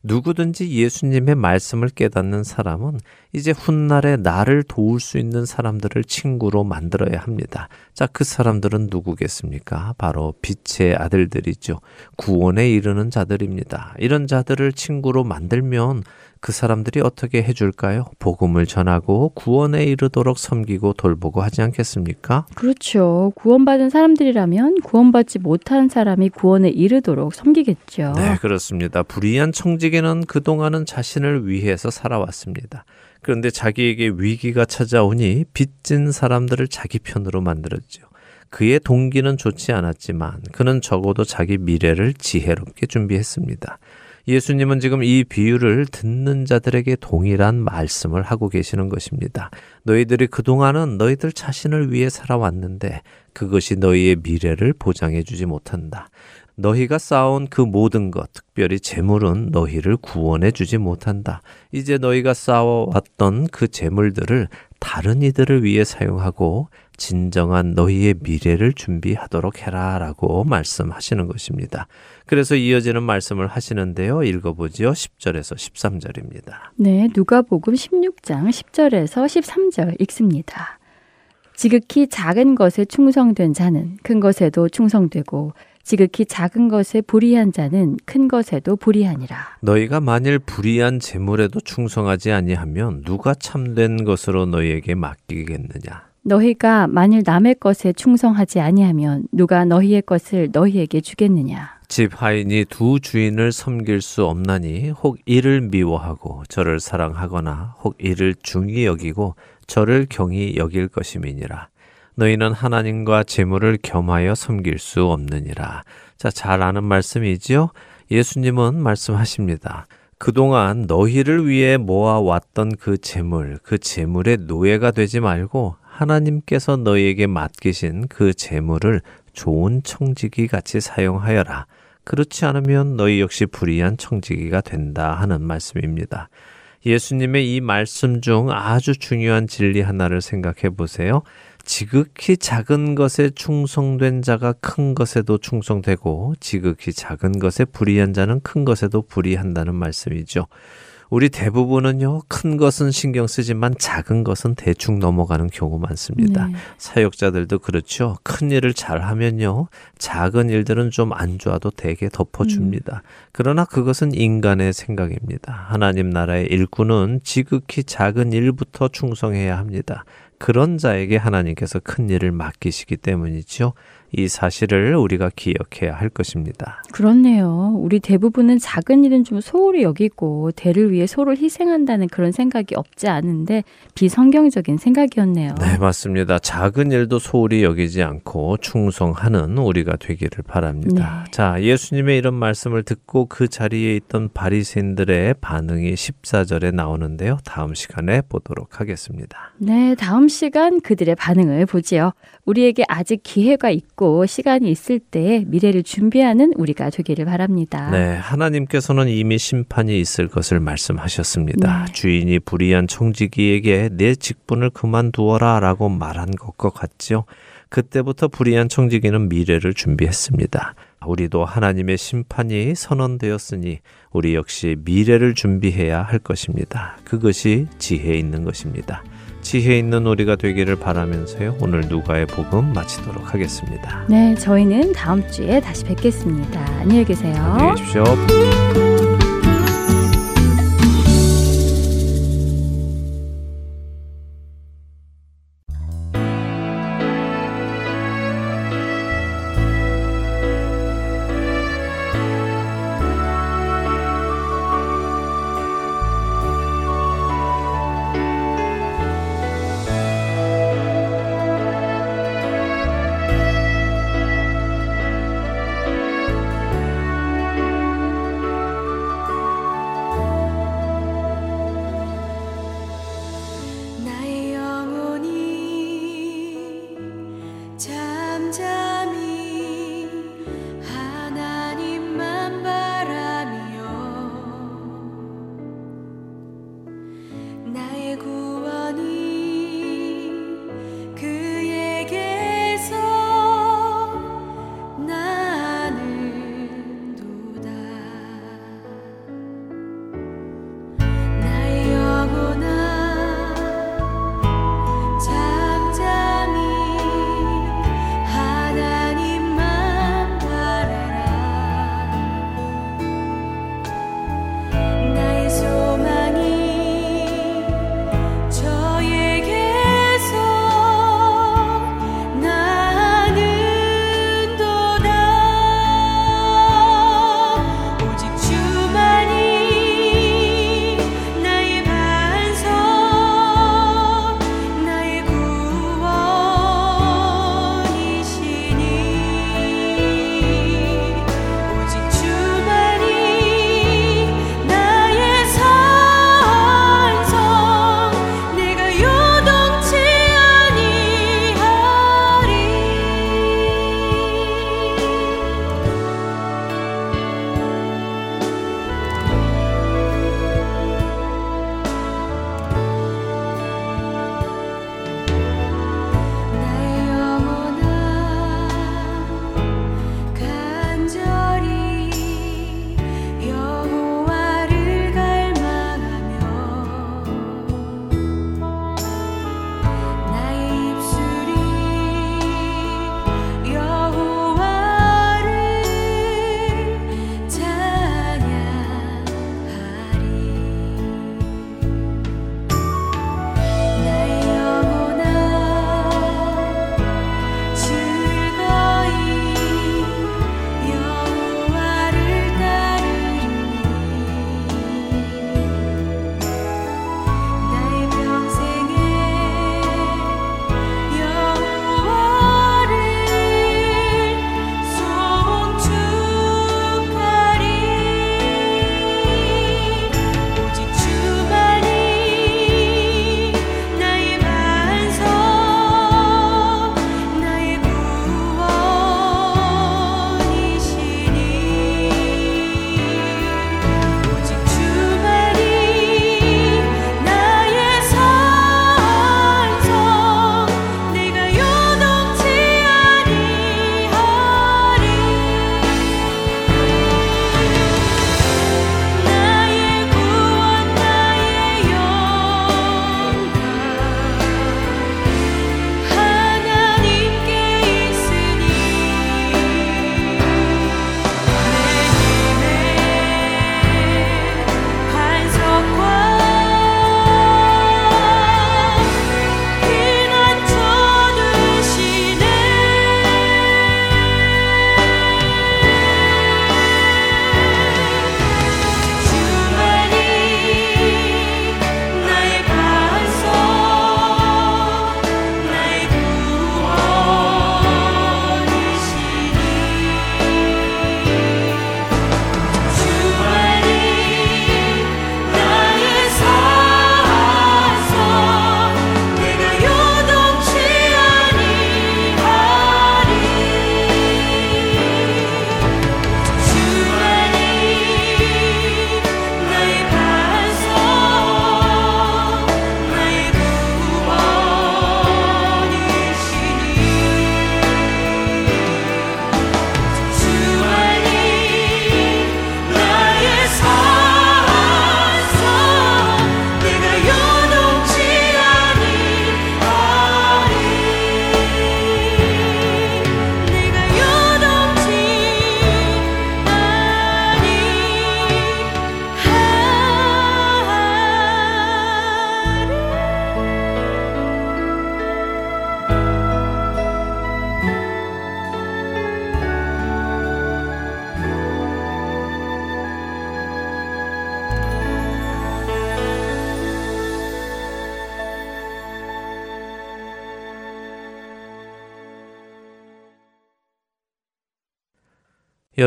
누구든지 예수님의 말씀을 깨닫는 사람은 이제 훗날에 나를 도울 수 있는 사람들을 친구로 만들어야 합니다. 자, 그 사람들은 누구겠습니까? 바로 빛의 아들들이죠. 구원에 이르는 자들입니다. 이런 자들을 친구로 만들면 그 사람들이 어떻게 해줄까요? 복음을 전하고 구원에 이르도록 섬기고 돌보고 하지 않겠습니까? 그렇죠. 구원받은 사람들이라면 구원받지 못한 사람이 구원에 이르도록 섬기겠죠. 네, 그렇습니다. 불의한 청지기는 그동안은 자신을 위해서 살아왔습니다. 그런데 자기에게 위기가 찾아오니 빚진 사람들을 자기 편으로 만들었죠. 그의 동기는 좋지 않았지만 그는 적어도 자기 미래를 지혜롭게 준비했습니다. 예수님은 지금 이 비유를 듣는 자들에게 동일한 말씀을 하고 계시는 것입니다. 너희들이 그동안은 너희들 자신을 위해 살아왔는데 그것이 너희의 미래를 보장해 주지 못한다. 너희가 쌓아온 그 모든 것, 특별히 재물은 너희를 구원해 주지 못한다. 이제 너희가 쌓아왔던 그 재물들을 다른 이들을 위해 사용하고 진정한 너희의 미래를 준비하도록 해라 라고 말씀하시는 것입니다. 그래서 이어지는 말씀을 하시는데요. 읽어보지요. 10절에서 13절입니다. 네, 누가복음 16장 10절에서 13절 읽습니다. 지극히 작은 것에 충성된 자는 큰 것에도 충성되고 지극히 작은 것에 불의한 자는 큰 것에도 불의하니라. 너희가 만일 불의한 재물에도 충성하지 아니하면 누가 참된 것으로 너희에게 맡기겠느냐? 너희가 만일 남의 것에 충성하지 아니하면 누가 너희의 것을 너희에게 주겠느냐? 집 하인이 두 주인을 섬길 수 없나니 혹 이를 미워하고 저를 사랑하거나 혹 이를 중히 여기고 저를 경히 여길 것임이니라. 너희는 하나님과 재물을 겸하여 섬길 수 없느니라. 자, 잘 아는 말씀이지요? 예수님은 말씀하십니다. 그동안 너희를 위해 모아왔던 그 재물, 그 재물의 노예가 되지 말고 하나님께서 너희에게 맡기신 그 재물을 좋은 청지기 같이 사용하여라. 그렇지 않으면 너희 역시 불의한 청지기가 된다 하는 말씀입니다. 예수님의 이 말씀 중 아주 중요한 진리 하나를 생각해 보세요. 지극히 작은 것에 충성된 자가 큰 것에도 충성되고 지극히 작은 것에 불의한 자는 큰 것에도 불의한다는 말씀이죠. 우리 대부분은요, 큰 것은 신경 쓰지만 작은 것은 대충 넘어가는 경우 많습니다. 네. 사역자들도 그렇죠. 큰 일을 잘 하면요, 작은 일들은 좀 안 좋아도 대개 덮어줍니다. 그러나 그것은 인간의 생각입니다. 하나님 나라의 일꾼은 지극히 작은 일부터 충성해야 합니다. 그런 자에게 하나님께서 큰 일을 맡기시기 때문이죠. 이 사실을 우리가 기억해야 할 것입니다. 그렇네요. 우리 대부분은 작은 일은 좀 소홀히 여기고 대를 위해 소를 희생한다는 그런 생각이 없지 않은데 비성경적인 생각이었네요. 네, 맞습니다. 작은 일도 소홀히 여기지 않고 충성하는 우리가 되기를 바랍니다. 네. 자, 예수님의 이런 말씀을 듣고 그 자리에 있던 바리새인들의 반응이 14절에 나오는데요. 다음 시간에 보도록 하겠습니다. 네, 다음 시간 그들의 반응을 보지요. 우리에게 아직 기회가 있고 시간이 있을 때 미래를 준비하는 우리가 되기를 바랍니다. 네, 하나님께서는 이미 심판이 있을 것을 말씀하셨습니다. 네. 주인이 불의한 청지기에게 내 직분을 그만두어라 라고 말한 것과 같지요. 그때부터 불의한 청지기는 미래를 준비했습니다. 우리도 하나님의 심판이 선언되었으니 우리 역시 미래를 준비해야 할 것입니다. 그것이 지혜 있는 것입니다. 지혜 있는 우리가 되기를 바라면서요. 오늘 누가의 복음 마치도록 하겠습니다. 네, 저희는 다음 주에 다시 뵙겠습니다. 안녕히 계세요. 안녕히 계십시오.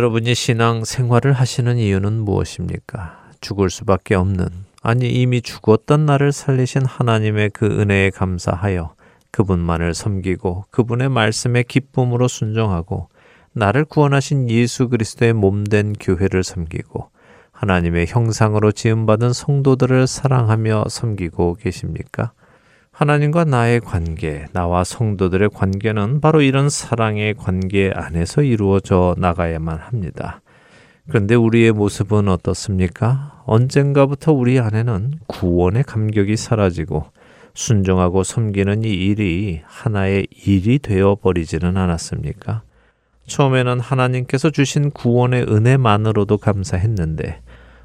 여러분이 신앙 생활을 하시는 이유는 무엇입니까? 죽을 수밖에 없는, 아니 이미 죽었던 나를 살리신 하나님의 그 은혜에 감사하여 그분만을 섬기고 그분의 말씀에 기쁨으로 순종하고 나를 구원하신 예수 그리스도의 몸된 교회를 섬기고 하나님의 형상으로 지음받은 성도들을 사랑하며 섬기고 계십니까? 하나님과 나의 관계, 나와 성도들의 관계는 바로 이런 사랑의 관계 안에서 이루어져 나가야만 합니다. 그런데 우리의 모습은 어떻습니까? 언젠가부터 우리 안에는 구원의 감격이 사라지고 순종하고 섬기는 이 일이 하나의 일이 되어 버리지는 않았습니까? 처음에는 하나님께서 주신 구원의 은혜만으로도 감사했는데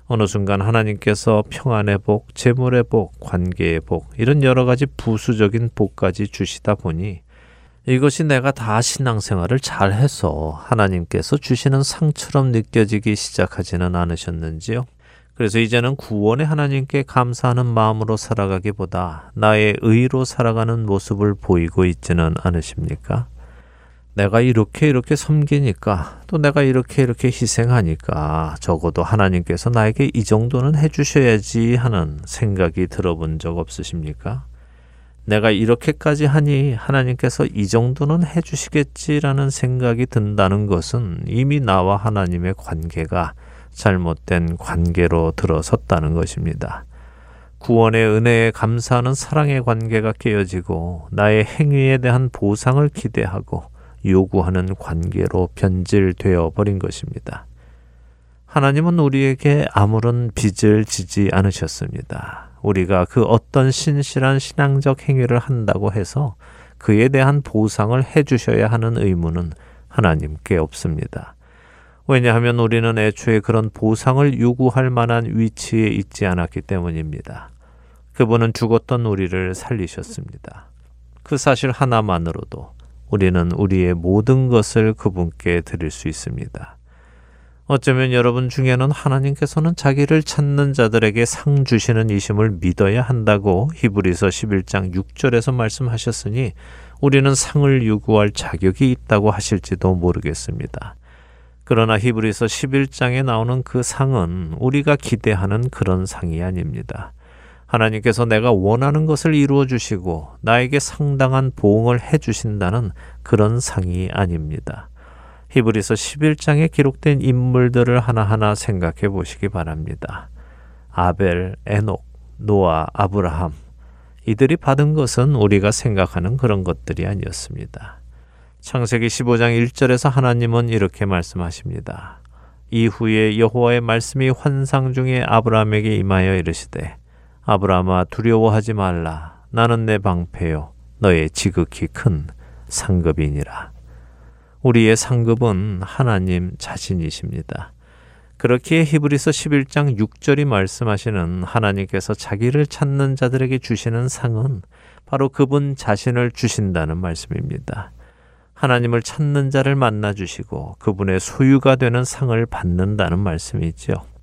어느 순간 하나님께서 평안의 복, 재물의 복, 관계의 복, 이런 여러 가지 부수적인 복까지 주시다 보니 이것이 내가 다 신앙생활을 잘 해서 하나님께서 주시는 상처럼 느껴지기 시작하지는 않으셨는지요? 그래서 이제는 구원의 하나님께 감사하는 마음으로 살아가기보다 나의 의로 살아가는 모습을 보이고 있지는 않으십니까? 내가 이렇게 이렇게 섬기니까 또 내가 이렇게 이렇게 희생하니까 적어도 하나님께서 나에게 이 정도는 해주셔야지 하는 생각이 들어본 적 없으십니까? 내가 이렇게까지 하니 하나님께서 이 정도는 해주시겠지라는 생각이 든다는 것은 이미 나와 하나님의 관계가 잘못된 관계로 들어섰다는 것입니다. 구원의 은혜에 감사하는 사랑의 관계가 깨어지고 나의 행위에 대한 보상을 기대하고 요구하는 관계로 변질되어 버린 것입니다. 하나님은 우리에게 아무런 빚을 지지 않으셨습니다. 우리가 그 어떤 신실한 신앙적 행위를 한다고 해서 그에 대한 보상을 해주셔야 하는 의무는 하나님께 없습니다. 왜냐하면 우리는 애초에 그런 보상을 요구할 만한 위치에 있지 않았기 때문입니다. 그분은 죽었던 우리를 살리셨습니다. 그 사실 하나만으로도 우리는 우리의 모든 것을 그분께 드릴 수 있습니다. 어쩌면 여러분 중에는 하나님께서는 자기를 찾는 자들에게 상 주시는 이심을 믿어야 한다고 히브리서 11장 6절에서 말씀하셨으니 우리는 상을 요구할 자격이 있다고 하실지도 모르겠습니다. 그러나 히브리서 11장에 나오는 그 상은 우리가 기대하는 그런 상이 아닙니다. 하나님께서 내가 원하는 것을 이루어 주시고 나에게 상당한 보응을 해 주신다는 그런 상이 아닙니다. 히브리서 11장에 기록된 인물들을 하나하나 생각해 보시기 바랍니다. 아벨, 에녹, 노아, 아브라함. 이들이 받은 것은 우리가 생각하는 그런 것들이 아니었습니다. 창세기 15장 1절에서 하나님은 이렇게 말씀하십니다. 이후에 여호와의 말씀이 환상 중에 아브라함에게 임하여 이르시되 아브라함아 두려워하지 말라. 나는 내 방패요. 너의 지극히 큰 상급이니라. 우리의 상급은 하나님 자신이십니다. 그렇게 히브리서 11장 6절이 말씀하시는 하나님께서 자기를 찾는 자들에게 주시는 상은 바로 그분 자신을 주신다는 말씀입니다. 하나님을 찾는 자를 만나 주시고 그분의 소유가 되는 상을 받는다는 말씀이지요.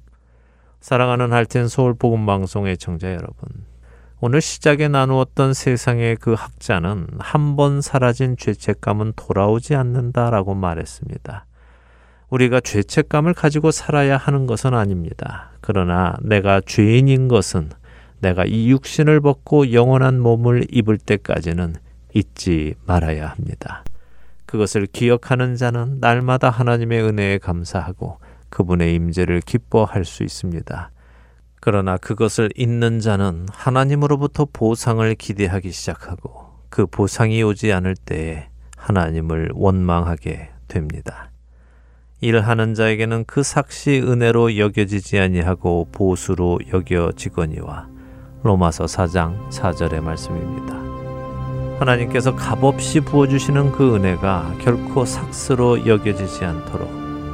사랑하는 할텐 서울 복음 방송의 청자 여러분. 오늘 시작에 나누었던 세상의 그 학자는 한 번 사라진 죄책감은 돌아오지 않는다라고 말했습니다. 우리가 죄책감을 가지고 살아야 하는 것은 아닙니다. 그러나 내가 죄인인 것은 내가 이 육신을 벗고 영원한 몸을 입을 때까지는 잊지 말아야 합니다. 그것을 기억하는 자는 날마다 하나님의 은혜에 감사하고 그분의 임재를 기뻐할 수 있습니다. 그러나 그것을 잊는 자는 하나님으로부터 보상을 기대하기 시작하고 그 보상이 오지 않을 때에 하나님을 원망하게 됩니다. 일하는 자에게는 그 삭시 은혜로 여겨지지 아니하고 보수로 여겨지거니와 로마서 4장 4절의 말씀입니다. 하나님께서 값없이 부어주시는 그 은혜가 결코 삭스로 여겨지지 않도록